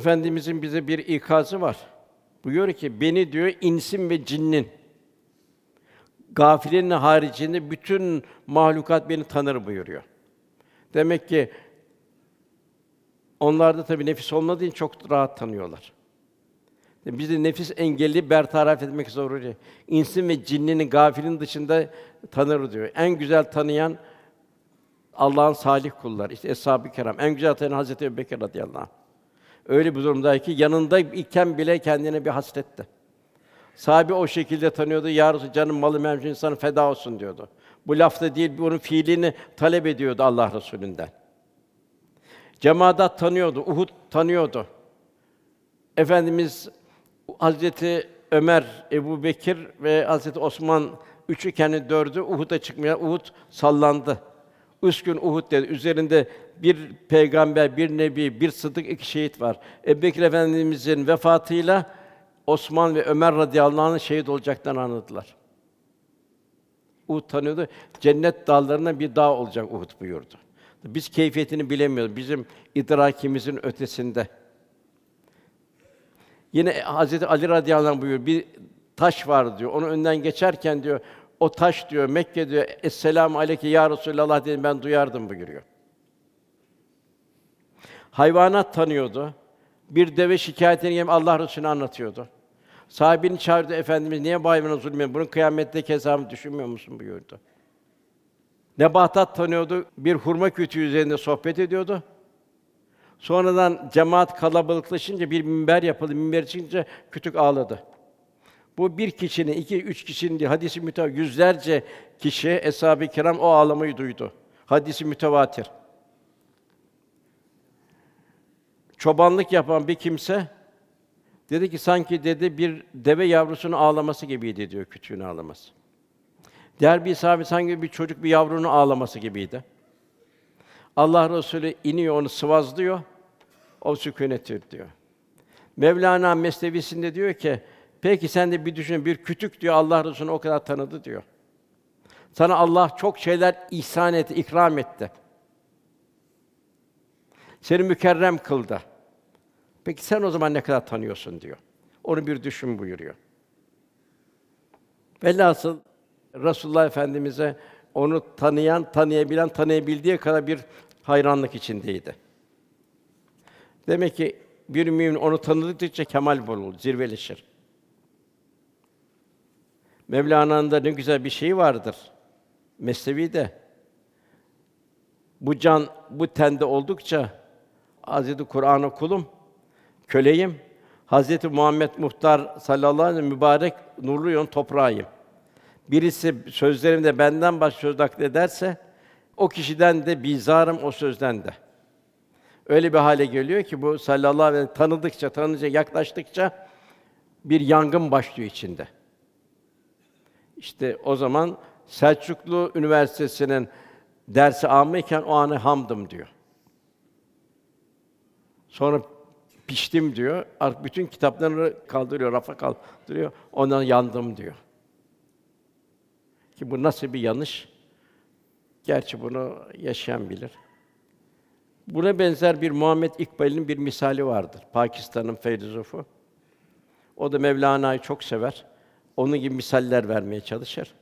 Efendimizin bize bir ikazı var. Buyuruyor ki beni diyor insin ve cinnin gafilinin haricinde bütün mahlukat beni tanır buyuruyor. Demek ki onlarda tabii nefis olmadığı için çok rahat tanıyorlar. Biz de nefis engeli bertaraf etmek zorunda. İnsin ve cinninin gafilin dışında tanır diyor. En güzel tanıyan Allah'ın salih kulları. İşte eshab-ı kiram. En güzel tanıyan Hazreti Ebubekir radıyallahu anh. Öyle bir durumdaydı ki yanında iken bile kendine bir hasretti. Sahibi o şekilde tanıyordu. Ya Resulallah, canım malı memcu insanı feda olsun diyordu. Bu lafta değil, bunun fiilini talep ediyordu Allah Resulünden. Cemaat tanıyordu, Uhud tanıyordu. Efendimiz Hazreti Ömer, Ebu Bekir ve Hazreti Osman üçü kendi dördü Uhud'a çıkmaya Uhud sallandı. Üç gün Uhud dedi. Üzerinde bir peygamber, bir nebi, bir sıddık, iki şehit var. Ebu Bekir Efendimizin vefatıyla Osman ve Ömer radıyallahu anh şehit olacaklarını anladılar. Uhud tanıyordu. Cennet dağlarına bir dağ olacak Uhud buyurdu. Biz keyfiyetini bilemiyoruz. Bizim idrakimizin ötesinde. Yine Hazreti Ali radıyallahu anh buyuruyor. Bir taş var diyor. Onu önden geçerken diyor o taş diyor Mekke diyor Esselamu aleyke ya Resulallah dedi ben duyardım buyuruyor. Hayvanat tanıyordu. Bir deve şikayetini yem Allah Resulü'ne anlatıyordu. Sahibini çağırdı Efendimiz niye bu hayvana? Bunun kıyamette hesabını düşünmüyor musun buyurdu. Nebatat tanıyordu. Bir hurma kütüğü üzerinde sohbet ediyordu. Sonradan cemaat kalabalıklaşınca bir minber yapıldı. Minber çıkınca kütük ağladı. Bu bir kişinin, iki, üç kişinin değil, hadisi mütevatir. Yüzlerce kişi, eshab-ı kiram o ağlamayı duydu. Hadisi mütevatir. Çobanlık yapan bir kimse dedi ki sanki dedi bir deve yavrusunun ağlaması gibiydi diyor küçüğün ağlaması. Diğer bir sahabe sanki bir çocuk bir yavrunun ağlaması gibiydi. Allah Resulü iniyor onu sıvazlıyor. O sükûnet diyor. Mevlana Mesnevisinde diyor ki Peki sen de bir düşün, bir kütük diyor Allah Resulü'nü o kadar tanıdı diyor. Sana Allah çok şeyler ihsan etti, ikram etti. Seni mükerrem kıldı. Peki sen o zaman ne kadar tanıyorsun diyor. Onu bir düşün buyuruyor. Velhasıl Resulullah Efendimize onu tanıyan, tanıyabilen, tanıyabildiği kadar bir hayranlık içindeydi. Demek ki bir mümin onu tanıdıkça kemal bulur, zirveleşir. Mevlana'nın da ne güzel bir şeyi vardır. Mesnevi de. Bu can bu tende oldukça Hazreti Kur'an'a kulum, köleyim. Hazreti Muhammed Muhtar sallallahu aleyhi ve sellem mübarek nurlu yon toprağıyım. Birisi sözlerimde benden başka söz naklederse o kişiden de bizarım o sözden de. Öyle bir hale geliyor ki bu sallallahu aleyhi ve sellem tanıdıkça, tanıdıkça, yaklaştıkça bir yangın başlıyor içinde. İşte o zaman Selçuklu Üniversitesi'nin dersi almayken o anı hamdım diyor. Sonra piştim diyor. Artık bütün kitaplarını kaldırıyor, rafa kaldırıyor. Ondan yandım diyor. Ki bu nasıl bir yanış? Gerçi bunu yaşayan bilir. Buna benzer bir Muhammed İkbal'in bir misali vardır. Pakistan'ın filozofu. O da Mevlana'yı çok sever. Onun gibi misaller vermeye çalışır.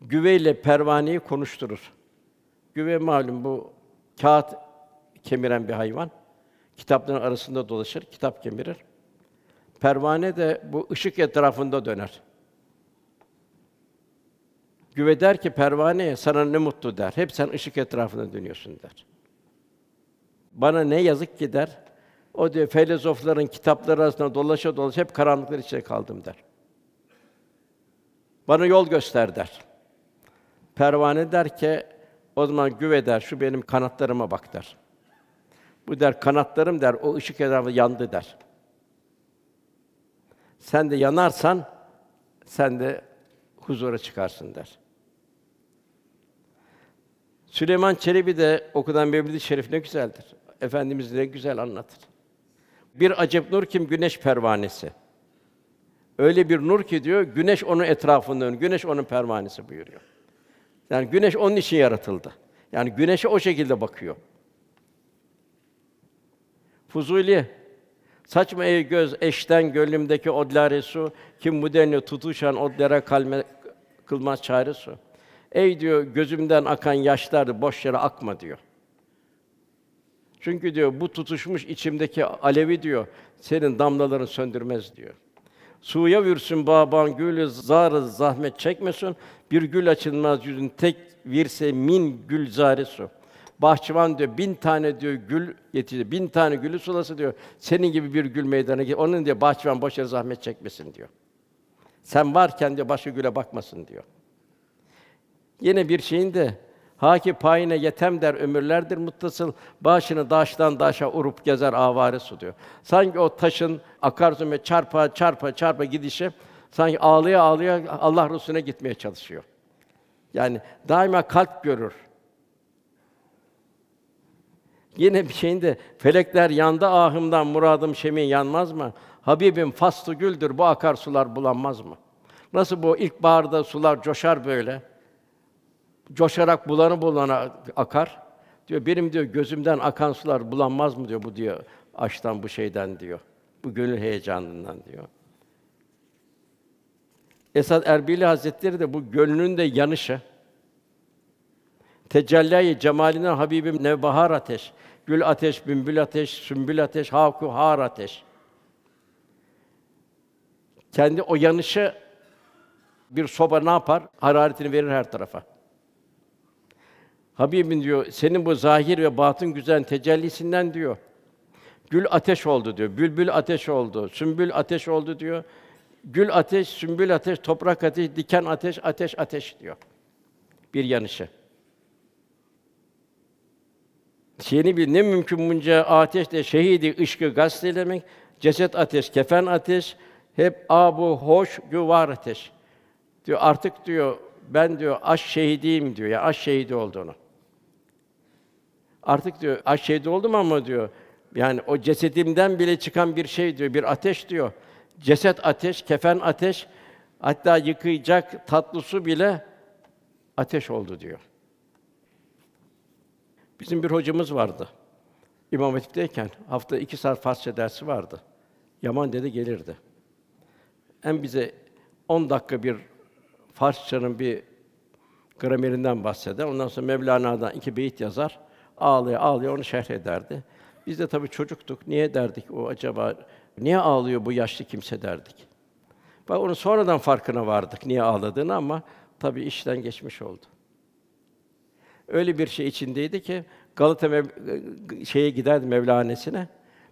Güveyle pervaneyi konuşturur. Güve malum bu kağıt kemiren bir hayvan. Kitapların arasında dolaşır, kitap kemirir. Pervane de bu ışık etrafında döner. Güve der ki pervaneye sana ne mutlu der. Hep sen ışık etrafında dönüyorsun der. Bana ne yazık ki der. O diyor filozofların kitapları arasında dolaşa dolaşa hep karanlıklar içinde kaldım der. Bana yol göster der. Pervane der ki o zaman güve der, şu benim kanatlarıma bak der. Bu der kanatlarım der, o ışık etrafı yandı der. Sen de yanarsan sen de huzura çıkarsın der. Süleyman Çelebi de okudan Mevlid-i Şerif ne güzeldir. Efendimiz ne güzel anlatır. Bir acep nur kim güneş pervanesi. Öyle bir nur ki diyor, güneş onun etrafında dönüyor, güneş onun pervanesi buyuruyor. Yani güneş onun için yaratıldı. Yani güneşe o şekilde bakıyor. Fuzuli Saçma ey göz eşten gönlümdeki odlare su kim bu denli tutuşan odlara kalme kılmaz çare su. Ey diyor gözümden akan yaşlar boş yere akma diyor. Çünkü diyor bu tutuşmuş içimdeki alevi diyor senin damlaların söndürmez diyor. Suya vürsün baban gülü zarı zahmet çekmesin. Bir gül açılmaz yüzün tek virse min gül zare su. Bahçıvan diyor bin tane diyor gül yetişti. Bin tane gülü sulası diyor. Senin gibi bir gül meydana gel. Onun diyor bahçıvan boş yere zahmet çekmesin diyor. Sen varken diyor başka güle bakmasın diyor. Yine bir şeyin de Haki payine yetem der ömürlerdir muttasıl. Başını daştan daşa urup gezer avare su diyor. Sanki o taşın akarsu ve çarpa çarpa çarpa gidişi sanki ağlaya ağlaya Allah Resulüne gitmeye çalışıyor. Yani daima kalp görür. Yine bir şeyin de felekler yandı ahımdan muradım şemin yanmaz mı? Habibim faslı güldür bu akar sular bulanmaz mı? Nasıl bu ilkbaharda sular coşar böyle? Coşarak bulanı bulana akar. Diyor benim diyor gözümden akan sular bulanmaz mı diyor bu diyor aşktan bu şeyden diyor. Bu gönül heyecanından diyor. Esad Erbili Hazretleri de bu gönlünün de yanışı. Tecelli cemalinden Habibim nevbahar ateş. Gül ateş, bülbül ateş, sümbül ateş, haku har ateş. Kendi o yanışı bir soba ne yapar? Hararetini verir her tarafa. Habibim diyor, senin bu zahir ve batın güzel tecellisinden diyor. Gül ateş oldu diyor. Bülbül ateş oldu. Sümbül ateş oldu diyor. Gül ateş, sümbül ateş, toprak ateş, diken ateş, ateş ateş diyor. Bir yanışı. Şeyini bir ne mümkün bunca ateşle şehidi ışkı gazetelemek, ceset ateş, kefen ateş, hep abu hoş güvar ateş. Diyor artık diyor ben diyor aşk şehidiyim diyor ya aşk şehidi olduğunu. Artık diyor aşk şehidi oldum ama diyor yani o cesedimden bile çıkan bir şey diyor bir ateş diyor. Ceset ateş, kefen ateş, hatta yıkayacak tatlı su bile ateş oldu diyor. Bizim bir hocamız vardı. İmam Hatip'teyken hafta iki saat Farsça dersi vardı. Yaman dedi gelirdi. Hem bize 10 dakika bir Farsçanın bir gramerinden bahseder. Ondan sonra Mevlana'dan iki beyit yazar. Ağlaya ağlaya onu şerh ederdi. Biz de tabii çocuktuk. Niye derdik o acaba niye ağlıyor bu yaşlı kimse derdik. Bak onu sonradan farkına vardık niye ağladığını ama tabii işten geçmiş oldu. Öyle bir şey içindeydi ki Galata Mev şeye giderdi Mevlanesine.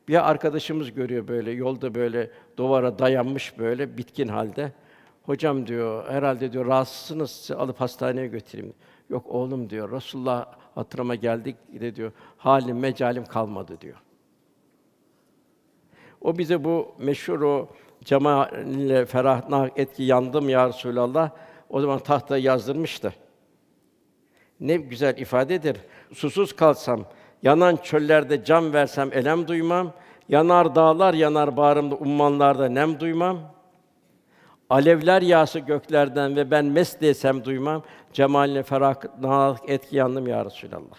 Bir arkadaşımız görüyor böyle yolda böyle duvara dayanmış böyle bitkin halde. Hocam diyor, herhalde diyor rahatsızsınız, alıp hastaneye götüreyim. Yok oğlum diyor, Resulullah hatırıma geldik de diyor, halim mecalim kalmadı diyor. O bize bu meşhur o cemalle ferahna etki yandım ya Resulallah. O zaman tahta yazdırmıştı. Ne güzel ifadedir. Susuz kalsam, yanan çöllerde can versem elem duymam. Yanar dağlar yanar bağrımda ummanlarda nem duymam. Alevler yağsı göklerden ve ben mest desem duymam. Cemaline ferah etki yandım ya Resulallah.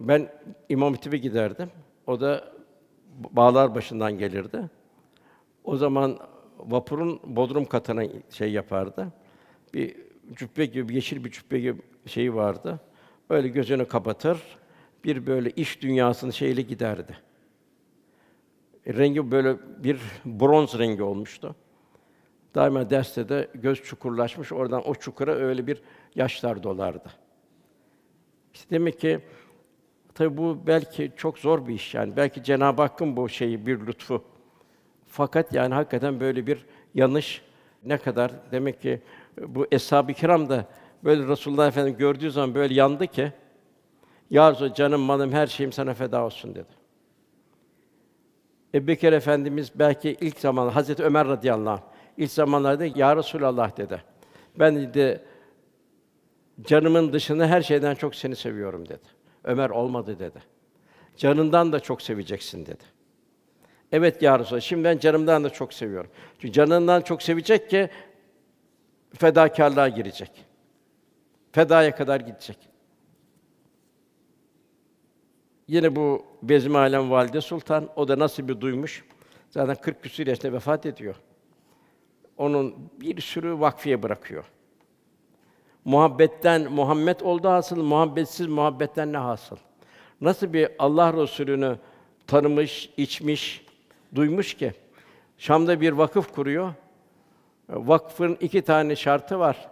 Ben İmam Hatip'e giderdim. O da bağlar başından gelirdi. O zaman vapurun bodrum katına şey yapardı. Bir cübbe gibi, yeşil bir cübbe gibi şeyi vardı. Öyle gözünü kapatır, bir böyle iş dünyasının şeyle giderdi. E, rengi böyle bir bronz rengi olmuştu. Daima derste de göz çukurlaşmış, oradan o çukura öyle bir yaşlar dolardı. İşte demek ki tabi bu belki çok zor bir iş yani. Belki Cenab-ı Hakk'ın bu şeyi bir lütfu. Fakat yani hakikaten böyle bir yanlış ne kadar demek ki bu eshab-ı kiram da böyle Resulullah Efendimiz gördüğü zaman böyle yandı ki Ya Resulallah, canım, malım, her şeyim sana feda olsun dedi. Ebubekir Efendimiz belki ilk zaman Hazreti Ömer radıyallahu anh ilk zamanlarda ya Resulallah dedi. Ben dedi canımın dışında her şeyden çok seni seviyorum dedi. Ömer olmadı dedi. Canından da çok seveceksin dedi. Evet ya Resulallah, şimdi ben canımdan da çok seviyorum. Çünkü canından çok sevecek ki fedakarlığa girecek. Fedaya kadar gidecek. Yine bu Bezmi Alem Valide Sultan, o da nasıl bir duymuş. Zaten 40 küsur yaşında vefat ediyor. Onun bir sürü vakfiye bırakıyor. Muhabbetten Muhammed oldu hasıl, muhabbetsiz muhabbetten ne hasıl? Nasıl bir Allah Resulü'nü tanımış, içmiş, duymuş ki Şam'da bir vakıf kuruyor. Vakfın iki tane şartı var.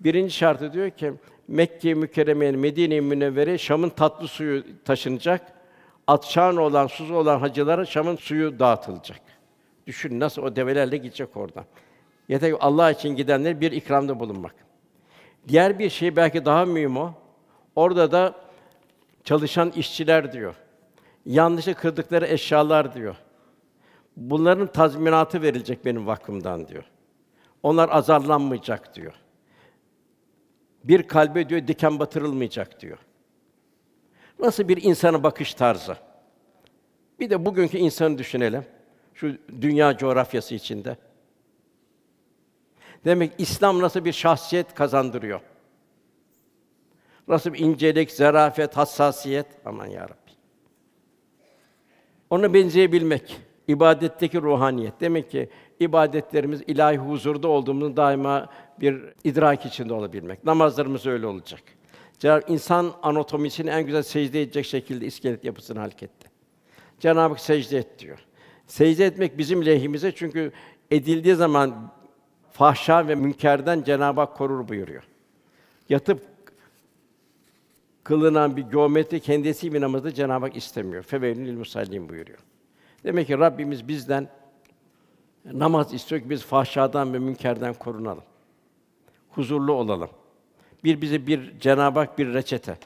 Birinci şartı diyor ki Mekke mükerremeye, Medine-i Münevvere Şam'ın tatlı suyu taşınacak. Atşan olan, suzu olan hacılara Şam'ın suyu dağıtılacak. Düşün nasıl o develerle gidecek oradan. Yeter ki Allah için gidenler bir ikramda bulunmak. Diğer bir şey belki daha mühim o. Orada da çalışan işçiler diyor. Yanlışa kırdıkları eşyalar diyor. Bunların tazminatı verilecek benim vakfımdan diyor. Onlar azarlanmayacak diyor. Bir kalbe diyor diken batırılmayacak diyor. Nasıl bir insana bakış tarzı? Bir de bugünkü insanı düşünelim. Şu dünya coğrafyası içinde. Demek İslam nasıl bir şahsiyet kazandırıyor? Nasıl bir incelik, zarafet, hassasiyet? Aman ya Rabbi. Ona benzeyebilmek, ibadetteki ruhaniyet. Demek ki ibadetlerimiz ilahi huzurda olduğumuzu daima bir idrak içinde olabilmek. Namazlarımız öyle olacak. Cenab-ı insan anatomisini en güzel secde edecek şekilde iskelet yapısını halketti. Cenab-ı Hak secde et diyor. Secde etmek bizim lehimize çünkü edildiği zaman fahşa ve münkerden Cenab-ı Hak korur buyuruyor. Yatıp kılınan bir geometri kendisi bir namazı Cenab-ı Hak istemiyor. Feveylül musallin buyuruyor. Demek ki Rabbimiz bizden namaz istiyor ki biz fahşadan ve münkerden korunalım. Huzurlu olalım. Bir bize bir Cenab-ı Hak bir reçete.